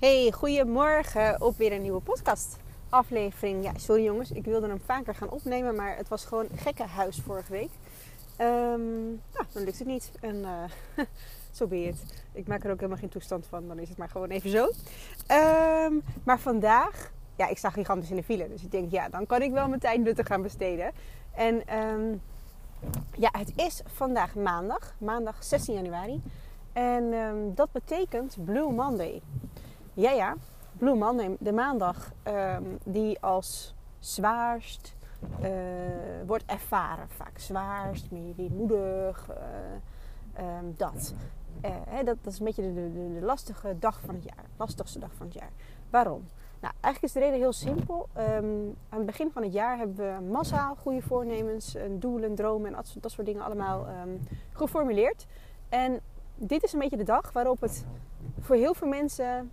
Hey, goedemorgen op weer een nieuwe podcast aflevering. Ja, sorry jongens, ik wilde hem vaker gaan opnemen, maar het was gewoon gekke huis vorige week. Um, nou, dan lukt het niet. En uh, zo je het. Ik maak er ook helemaal geen toestand van, dan is het maar gewoon even zo. Um, maar vandaag, ja, ik sta gigantisch in de file, dus ik denk, ja, dan kan ik wel mijn tijd nuttig gaan besteden. En um, ja, het is vandaag maandag, maandag 16 januari. En dat betekent Blue Monday. Ja, ja. Blue Monday, de maandag um, die als zwaarst uh, wordt ervaren. Vaak zwaarst, meer weemoedig, uh, um, dat. Hè, dat. Dat is een beetje de, de, lastige dag van het jaar. Lastigste dag van het jaar. Waarom? Nou, eigenlijk is de reden heel simpel. Um, aan het begin van het jaar hebben we massaal goede voornemens, doelen, dromen en dat soort dingen allemaal geformuleerd. En dit is een beetje de dag waarop het voor heel veel mensen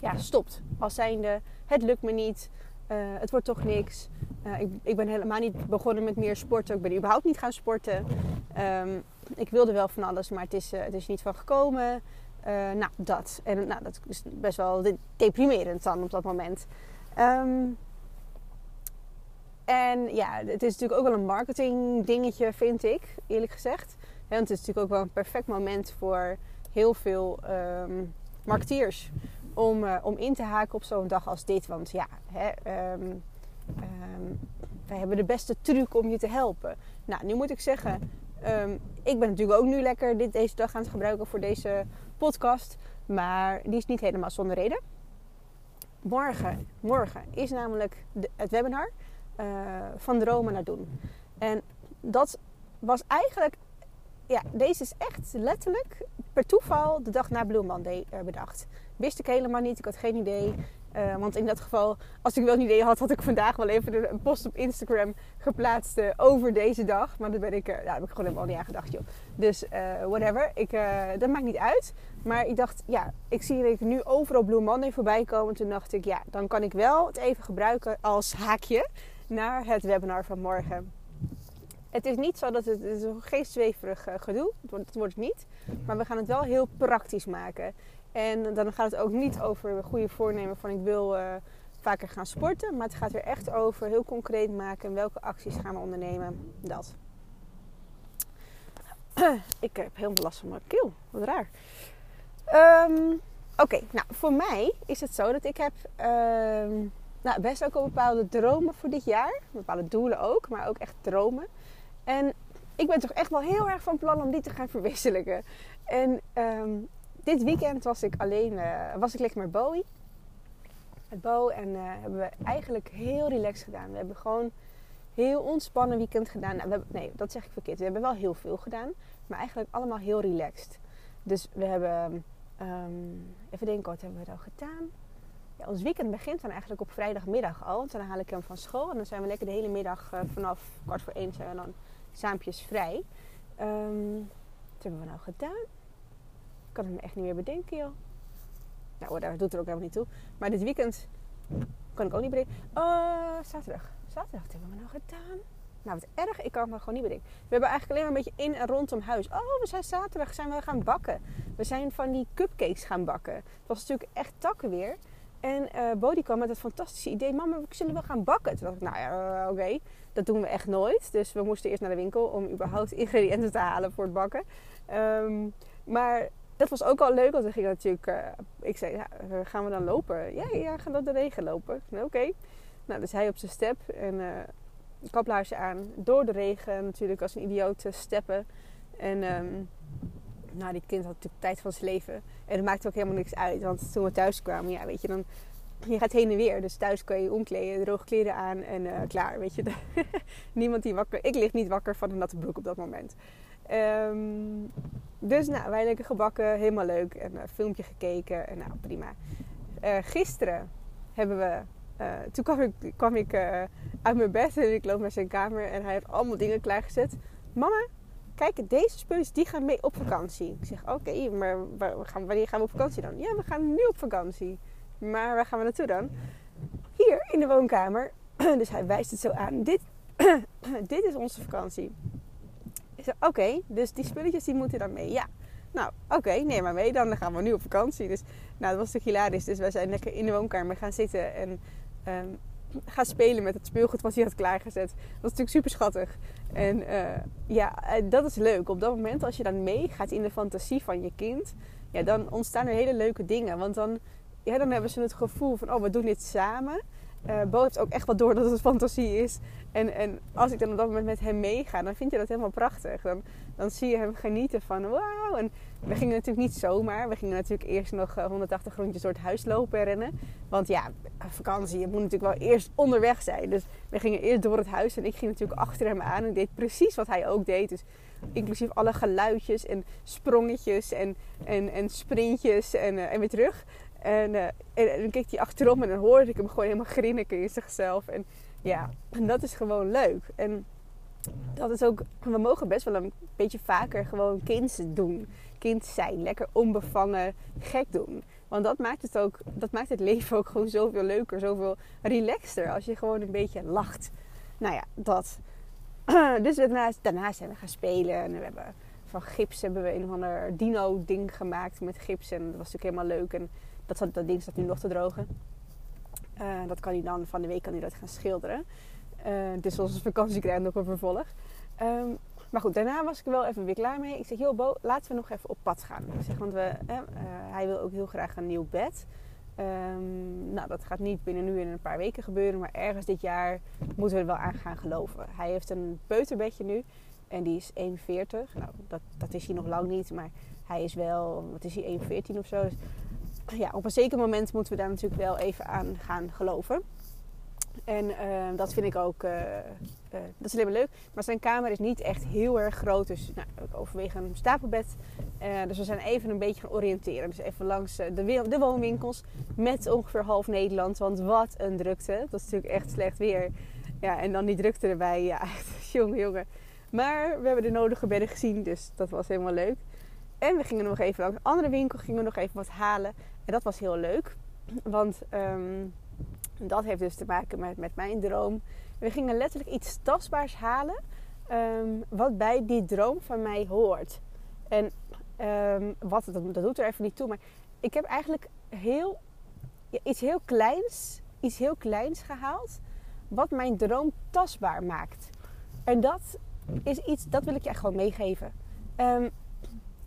ja, stopt. Als zijnde, het lukt me niet, uh, het wordt toch niks. Uh, ik, ik, ben helemaal niet begonnen met meer sporten. Ik ben überhaupt niet gaan sporten. Um, ik wilde wel van alles, maar het is, uh, het is niet van gekomen. nou, dat. En nou, dat is best wel deprimerend dan op dat moment. Um, en ja, het is natuurlijk ook wel een marketing dingetje, vind ik, eerlijk gezegd. want het is natuurlijk ook wel een perfect moment voor heel veel um, marketeers om, uh, om in te haken op zo'n dag als dit. Want ja, hè, um, um, wij hebben de beste truc om je te helpen. Nou, nu moet ik zeggen, um, ik ben natuurlijk ook nu lekker dit, deze dag aan het gebruiken voor deze podcast. Maar die is niet helemaal zonder reden. Morgen, morgen is namelijk het webinar uh, van dromen naar doen. En dat was eigenlijk, ja, deze is echt letterlijk per toeval de dag na Blue Monday uh, bedacht. Wist ik helemaal niet. Ik had geen idee. Uh, want in dat geval, als ik wel een idee had, had ik vandaag wel even een post op Instagram geplaatst uh, over deze dag. Maar daar ben ik, uh, heb ik gewoon helemaal niet aan gedacht, joh. Dus whatever, ik, dat maakt niet uit. Maar ik dacht, ja, ik zie nu overal Blue Monday voorbij komen. Toen dacht ik, ja, dan kan ik wel het even gebruiken als haakje naar het webinar van morgen. Het is niet zo dat het, het geen zweverig gedoe, dat wordt het niet. Maar we gaan het wel heel praktisch maken. En dan gaat het ook niet over goede voornemen van ik wil uh, vaker gaan sporten. Maar het gaat er echt over heel concreet maken welke acties gaan we ondernemen. Dat. ik heb helemaal last van mijn keel. Wat raar. Um, Oké, nou voor mij is het zo dat ik heb um, nou, best ook al bepaalde dromen voor dit jaar. Bepaalde doelen ook, maar ook echt dromen. En ik ben toch echt wel heel erg van plan om die te gaan verwisselijken. En um, dit weekend was ik alleen, uh, was ik lekker met Bowie. Met Bo en uh, hebben we eigenlijk heel relaxed gedaan. We hebben gewoon heel ontspannen weekend gedaan. Nou, we hebben, nee, dat zeg ik verkeerd. We hebben wel heel veel gedaan, maar eigenlijk allemaal heel relaxed. Dus we hebben, um, even denken, wat hebben we dan gedaan? Ja, ons weekend begint dan eigenlijk op vrijdagmiddag al. Want dan haal ik hem van school en dan zijn we lekker de hele middag uh, vanaf kwart voor één zijn we dan saampjes vrij. Um, wat hebben we nou gedaan? Ik kan het me echt niet meer bedenken, joh. Nou, dat doet er ook helemaal niet toe. Maar dit weekend kan ik ook niet bedenken. Oh, zaterdag. Zaterdag, wat hebben we nou gedaan? Nou, wat erg. Ik kan het me gewoon niet bedenken. We hebben eigenlijk alleen maar een beetje in en rondom huis. Oh, we zijn zaterdag zijn we gaan bakken. We zijn van die cupcakes gaan bakken. Het was natuurlijk echt takken weer. En uh, Bodie kwam met het fantastische idee. Mama, we zullen wel gaan bakken. Toen dacht ik, nou ja, uh, oké. Dat doen we echt nooit. Dus we moesten eerst naar de winkel om überhaupt ingrediënten te halen voor het bakken. Um, maar dat was ook al leuk, want we gingen natuurlijk... Uh, ik zei, ja, gaan we dan lopen? Ja, ja, gaan door de regen lopen. Oké. Nou, dus hij op zijn step en uh, kaplaarsje aan. Door de regen natuurlijk als een idioot steppen. En um, nou, die kind had natuurlijk tijd van zijn leven. En dat maakte ook helemaal niks uit. Want toen we thuis kwamen, ja, weet je, dan... Je gaat heen en weer. Dus thuis kan je omkleden, droge kleren aan en klaar, weet je. Niemand die wakker... Ik lig niet wakker van een natte broek op dat moment. Um, dus nou, wij lekker gebakken, helemaal leuk. En een filmpje gekeken en nou, prima. Uh, gisteren hebben we... Uh, toen kwam ik, kwam ik uit mijn bed en ik loop naar zijn kamer en hij heeft allemaal dingen klaargezet. Mama, kijk, deze spullen die gaan mee op vakantie. Ik zeg, oké, maar waar, gaan, wanneer gaan we op vakantie dan? Ja, we gaan nu op vakantie. Maar waar gaan we naartoe dan? Hier, in de woonkamer. dus hij wijst het zo aan. Dit, dit is onze vakantie. Ik zei, oké, dus die spulletjes die moeten dan mee. Ja. Nou, oké, neem maar mee dan. Gaan we nu op vakantie. Dus nou, dat was natuurlijk hilarisch. Dus wij zijn lekker in de woonkamer gaan zitten en um, gaan spelen met het speelgoed wat hij had klaargezet. Dat is natuurlijk super schattig. En uh, ja, dat is leuk. Op dat moment, als je dan meegaat in de fantasie van je kind, ja, dan ontstaan er hele leuke dingen. Want dan, ja, dan hebben ze het gevoel van, oh, we doen dit samen. Uh, Bo ook echt wel door dat het fantasie is. En, en als ik dan op dat moment met hem meega, dan vind je dat helemaal prachtig. Dan, dan zie je hem genieten van wauw. En we gingen natuurlijk niet zomaar. We gingen natuurlijk eerst nog 180 eh, rondjes door het huis lopen en rennen. Want ja, vakantie, je moet natuurlijk wel eerst onderweg zijn. Dus we gingen eerst door het huis en ik ging natuurlijk achter hem aan. En deed precies wat hij ook deed. Dus inclusief alle geluidjes en sprongetjes en, en, en sprintjes en, uh, en weer terug. En, uh, en, dan keek hij achterom en dan hoorde ik hem gewoon helemaal grinniken in zichzelf. En ja, en dat is gewoon leuk. En dat is ook, we mogen best wel een beetje vaker gewoon kind doen. Kind zijn, lekker onbevangen, gek doen. Want dat maakt het ook, dat maakt het leven ook gewoon zoveel leuker, zoveel relaxter als je gewoon een beetje lacht. Nou ja, dat. Dus daarna, daarna zijn we gaan spelen en we hebben van gips hebben we een of ander dino ding gemaakt met gips en dat was natuurlijk helemaal leuk en dat, dat ding staat nu nog te drogen. Uh, dat kan hij dan van de week kan hij dat gaan schilderen. Uh, dus onze vakantie krijgt nog een vervolg. Um, maar goed, daarna was ik er wel even weer klaar mee. Ik zeg, joh Bo, laten we nog even op pad gaan. Ik zeg, want we, uh, hij wil ook heel graag een nieuw bed. Um, nou, dat gaat niet binnen nu in een paar weken gebeuren. Maar ergens dit jaar moeten we er wel aan gaan geloven. Hij heeft een peuterbedje nu. En die is 1,40. Nou, dat, dat is hij nog lang niet. Maar hij is wel, wat is hij, 1,14 of zo. Dus ja, op een zeker moment moeten we daar natuurlijk wel even aan gaan geloven. En uh, dat vind ik ook, uh, dat is helemaal leuk. Maar zijn kamer is niet echt heel erg groot. Dus nou, ik overweeg een stapelbed. dus we zijn even een beetje gaan oriënteren. Dus even langs de, de, woonwinkels met ongeveer half Nederland. Want wat een drukte. Dat is natuurlijk echt slecht weer. Ja, en dan die drukte erbij. Ja, echt jongen, jongen. Maar we hebben de nodige bedden gezien. Dus dat was helemaal leuk. En we gingen nog even langs een andere winkel. Gingen we nog even wat halen. En dat was heel leuk. Want um, dat heeft dus te maken met, met mijn droom. We gingen letterlijk iets tastbaars halen. Um, wat bij die droom van mij hoort. En um, wat, dat, dat doet er even niet toe. Maar ik heb eigenlijk heel, iets heel kleins, iets heel kleins gehaald. Wat mijn droom tastbaar maakt. En dat is iets, dat wil ik je echt gewoon meegeven.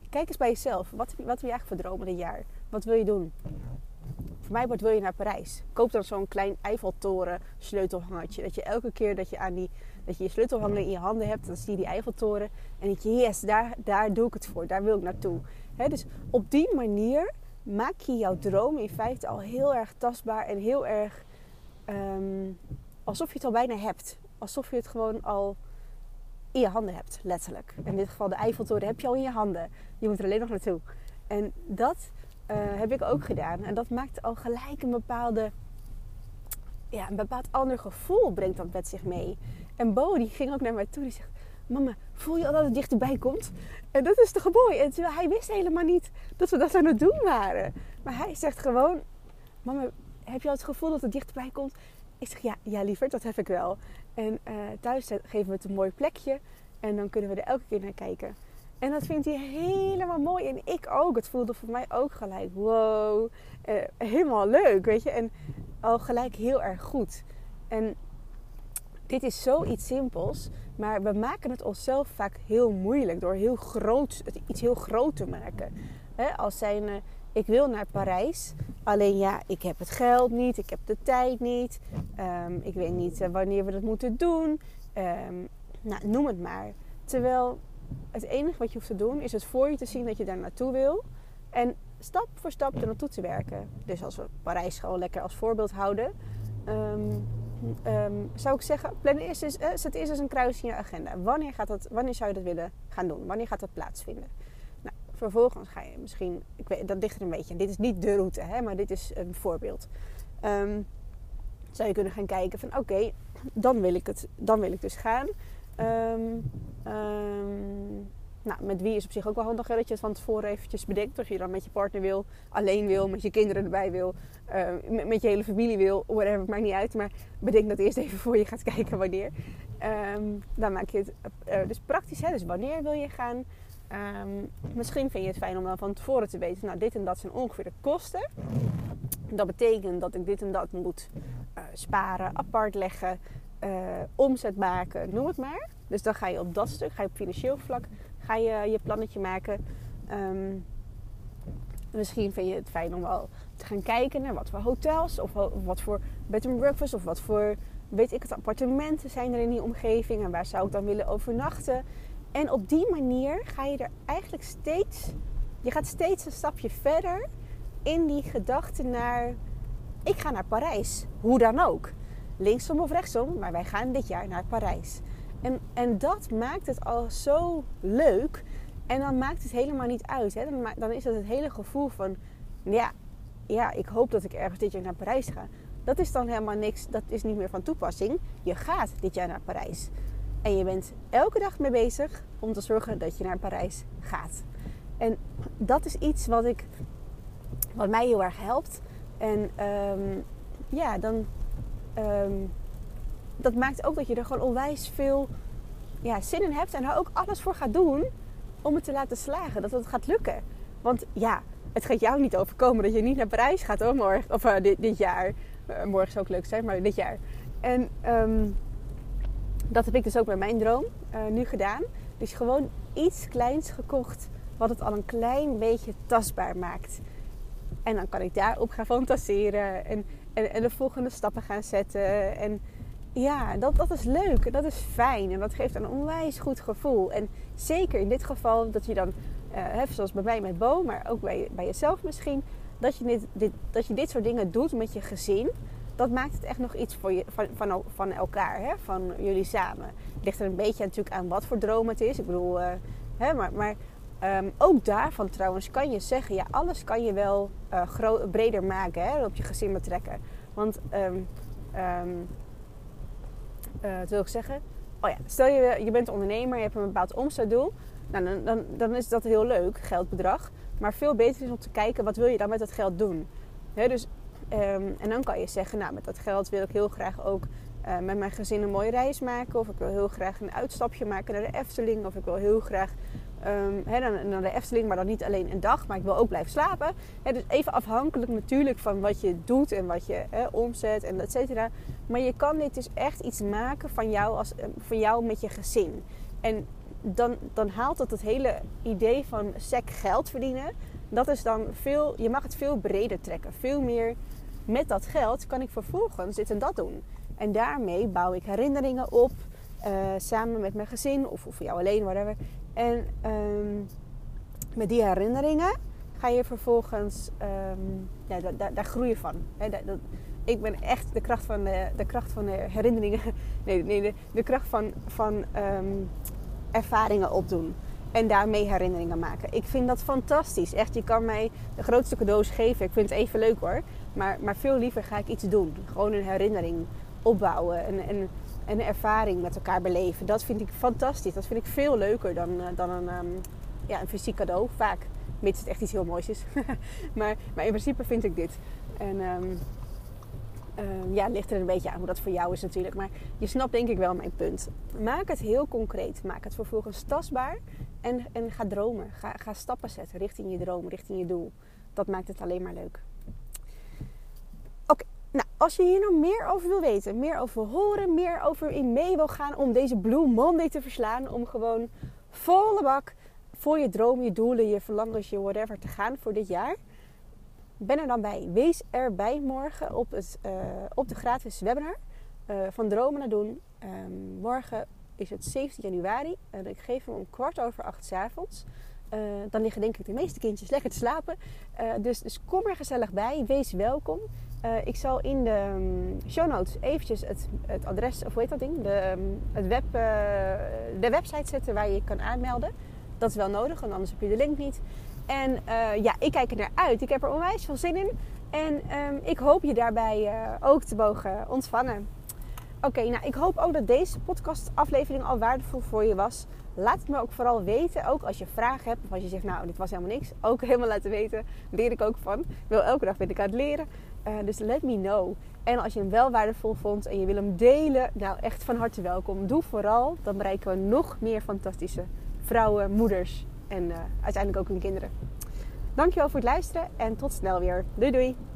Kijk eens bij jezelf. Wat, wat heb je eigenlijk voor dromen dit jaar? Wat wil je doen? Voor mij wat wil je naar Parijs. Koop dan zo'n klein Eiffeltoren sleutelhangertje. Dat je elke keer dat je, aan die, dat je je sleutelhanger in je handen hebt, dan zie je die Eiffeltoren. En denk je, yes, daar, daar doe ik het voor. Daar wil ik naartoe. dus op die manier maak je jouw droom in feite al heel erg tastbaar en heel erg ehm, alsof je het al bijna hebt. Alsof je het gewoon al in je handen hebt, letterlijk. In dit geval de Eiffeltoren heb je al in je handen. Je moet er alleen nog naartoe. En dat uh, heb ik ook gedaan. En dat maakt al gelijk een bepaalde, ja, een bepaald ander gevoel brengt dat met zich mee. En Bo die ging ook naar mij toe. Die zegt, mama, voel je al dat het dichterbij komt? En dat is toch mooi. En terwijl hij wist helemaal niet dat we dat aan het doen waren. Maar hij zegt gewoon, mama, heb je al het gevoel dat het dichterbij komt? Ik zeg, ja, ja liever, dat heb ik wel. En uh, thuis geven we het een mooi plekje. En dan kunnen we er elke keer naar kijken. En dat vindt hij helemaal mooi. En ik ook. Het voelde voor mij ook gelijk, wow, eh, helemaal leuk, weet je. En al gelijk heel erg goed. En dit is zoiets simpels, maar we maken het onszelf vaak heel moeilijk door heel groot, iets heel groot te maken. als zijn, ik wil naar Parijs, alleen ja, ik heb het geld niet, ik heb de tijd niet, um, ik weet niet uh, wanneer we dat moeten doen. Um, nou, noem het maar. Terwijl het enige wat je hoeft te doen is het voor je te zien dat je daar naartoe wil. En stap voor stap er naartoe te werken. Dus als we Parijs gewoon lekker als voorbeeld houden. Um, um, zou ik zeggen, plan eerst eens, uh, zet eerst eens een kruis in je agenda. Wanneer, gaat dat, wanneer zou je dat willen gaan doen? Wanneer gaat dat plaatsvinden? Nou, vervolgens ga je misschien, ik weet, dat ligt er een beetje. Dit is niet de route, hè, maar dit is een voorbeeld. Um, zou je kunnen gaan kijken van oké, dan wil ik het, dan wil ik dus gaan. Um, um, nou, met wie is op zich ook wel handig dat je het van tevoren eventjes bedenkt. Of je dan met je partner wil, alleen wil, met je kinderen erbij wil, uh, met, je hele familie wil, whatever, het maakt niet uit. Maar bedenk dat eerst even voor je gaat kijken wanneer. Um, dan maak je het uh, dus praktisch, hè? dus wanneer wil je gaan. Ehm, misschien vind je het fijn om dan van tevoren te weten, nou dit en dat zijn ongeveer de kosten. Dat betekent dat ik dit en dat moet uh, sparen, apart leggen, uh, omzet maken, noem het maar. Dus dan ga je op dat stuk, ga je op financieel vlak, ga je je plannetje maken. Um, misschien vind je het fijn om wel te gaan kijken naar wat voor hotels of wat voor bed and breakfast of wat voor weet ik het appartementen zijn er in die omgeving en waar zou ik dan willen overnachten. En op die manier ga je er eigenlijk steeds, je gaat steeds een stapje verder in die gedachte naar, ik ga naar Parijs, hoe dan ook. Linksom of rechtsom, maar wij gaan dit jaar naar Parijs. En, en dat maakt het al zo leuk. En dan maakt het helemaal niet uit. Hè? Dan, dan is het het hele gevoel van, ja, ja, ik hoop dat ik ergens dit jaar naar Parijs ga. Dat is dan helemaal niks, dat is niet meer van toepassing. Je gaat dit jaar naar Parijs. En je bent elke dag mee bezig om te zorgen dat je naar Parijs gaat. En dat is iets wat, ik, wat mij heel erg helpt. En ehm, ja, dan. Um, dat maakt ook dat je er gewoon onwijs veel ja, zin in hebt. En er ook alles voor gaat doen om het te laten slagen. Dat het gaat lukken. Want ja, het gaat jou niet overkomen dat je niet naar Parijs gaat hoor, morgen. Of uh, dit, dit, jaar. Uh, morgen zou ook leuk zijn, maar dit jaar. En um, dat heb ik dus ook bij mijn droom uh, nu gedaan. Dus gewoon iets kleins gekocht wat het al een klein beetje tastbaar maakt. En dan kan ik daarop gaan fantaseren en, en, en de volgende stappen gaan zetten. En ja, dat, dat is leuk en dat is fijn en dat geeft een onwijs goed gevoel. En zeker in dit geval dat je dan, uh, zoals bij mij met Bo, maar ook bij, bij jezelf misschien, dat je dit, dit, dat je dit soort dingen doet met je gezin dat maakt het echt nog iets voor je, van, van, van elkaar, hè? van jullie samen. Het ligt er een beetje natuurlijk aan wat voor droom het is. Ik bedoel, uh, hè, maar, maar um, ook daarvan trouwens kan je zeggen, ja, alles kan je wel uh, breder maken, hè? op je gezin betrekken. Want, um, um, uh, wat wil ik zeggen? Oh ja, stel je, je bent ondernemer, je hebt een bepaald omzetdoel. Nou, dan, dan, dan is dat heel leuk, geldbedrag. Maar veel beter is om te kijken, wat wil je dan met dat geld doen? Dus en dan kan je zeggen, nou met dat geld wil ik heel graag ook uh, met mijn gezin een mooie reis maken. Of ik wil heel graag een uitstapje maken naar de Efteling. Of ik wil heel graag um, he, naar de Efteling, maar dan niet alleen een dag. Maar ik wil ook blijven slapen. Dus even afhankelijk natuurlijk van wat je doet en wat je omzet en et cetera. Maar je kan dit dus echt iets maken van jou, als, uh, van jou met je gezin. En dan, dan haalt het het hele idee van sec geld verdienen. Dat is dan veel, je mag het veel breder trekken. Veel meer met dat geld kan ik vervolgens dit en dat doen. En daarmee bouw ik herinneringen op. Uh, samen met mijn gezin of voor jou alleen, whatever. En um, met die herinneringen ga je vervolgens, um, ja, daar, groei je van. Ik ben echt de kracht van de, de, kracht van de herinneringen, nee, nee de, kracht van, van um, ervaringen opdoen. En daarmee herinneringen maken. Ik vind dat fantastisch. Echt, je kan mij de grootste cadeaus geven. Ik vind het even leuk hoor. Maar, maar veel liever ga ik iets doen. Gewoon een herinnering opbouwen. En, en, en een ervaring met elkaar beleven. Dat vind ik fantastisch. Dat vind ik veel leuker dan, uh, dan een, um, ja, een fysiek cadeau. Vaak. Mits het echt iets heel moois is. maar, maar in principe vind ik dit. En um, uh, ja, het ligt er een beetje aan hoe dat voor jou is natuurlijk. Maar je snapt denk ik wel mijn punt. Maak het heel concreet. Maak het vervolgens tastbaar. En, en ga dromen. Ga, ga stappen zetten richting je droom, richting je doel. Dat maakt het alleen maar leuk. Als je hier nog meer over wil weten, meer over horen, meer over in mee wil gaan om deze Blue Monday te verslaan, om gewoon volle bak voor je droom, je doelen, je verlangens, je whatever te gaan voor dit jaar. Ben er dan bij. Wees erbij morgen op, het, uh, op de gratis webinar uh, van Dromen naar Doen. Um, morgen is het 17 januari en ik geef hem om kwart over acht s avonds. Uh, dan liggen denk ik de meeste kindjes lekker te slapen. Uh, dus, dus kom er gezellig bij. Wees welkom. Uh, ik zal in de um, show notes eventjes het, het adres, of hoe heet dat ding? De, um, het web, de website zetten waar je je kan aanmelden. Dat is wel nodig, anders heb je de link niet. En ja, ik kijk er naar uit. Ik heb er onwijs veel zin in. En um, ik hoop je daarbij ook te mogen ontvangen. Oké, nou ik hoop ook dat deze podcastaflevering al waardevol voor je was. Laat het me ook vooral weten. Ook als je vragen hebt of als je zegt, nou, dit was helemaal niks. Ook helemaal laten weten. Leer ik ook van. Ik wil elke dag ben ik aan het leren. Uh, dus let me know. En als je hem wel waardevol vond en je wil hem delen, nou echt van harte welkom. Doe vooral. Dan bereiken we nog meer fantastische vrouwen, moeders En uiteindelijk ook hun kinderen. Dankjewel voor het luisteren en tot snel weer. Doei doei!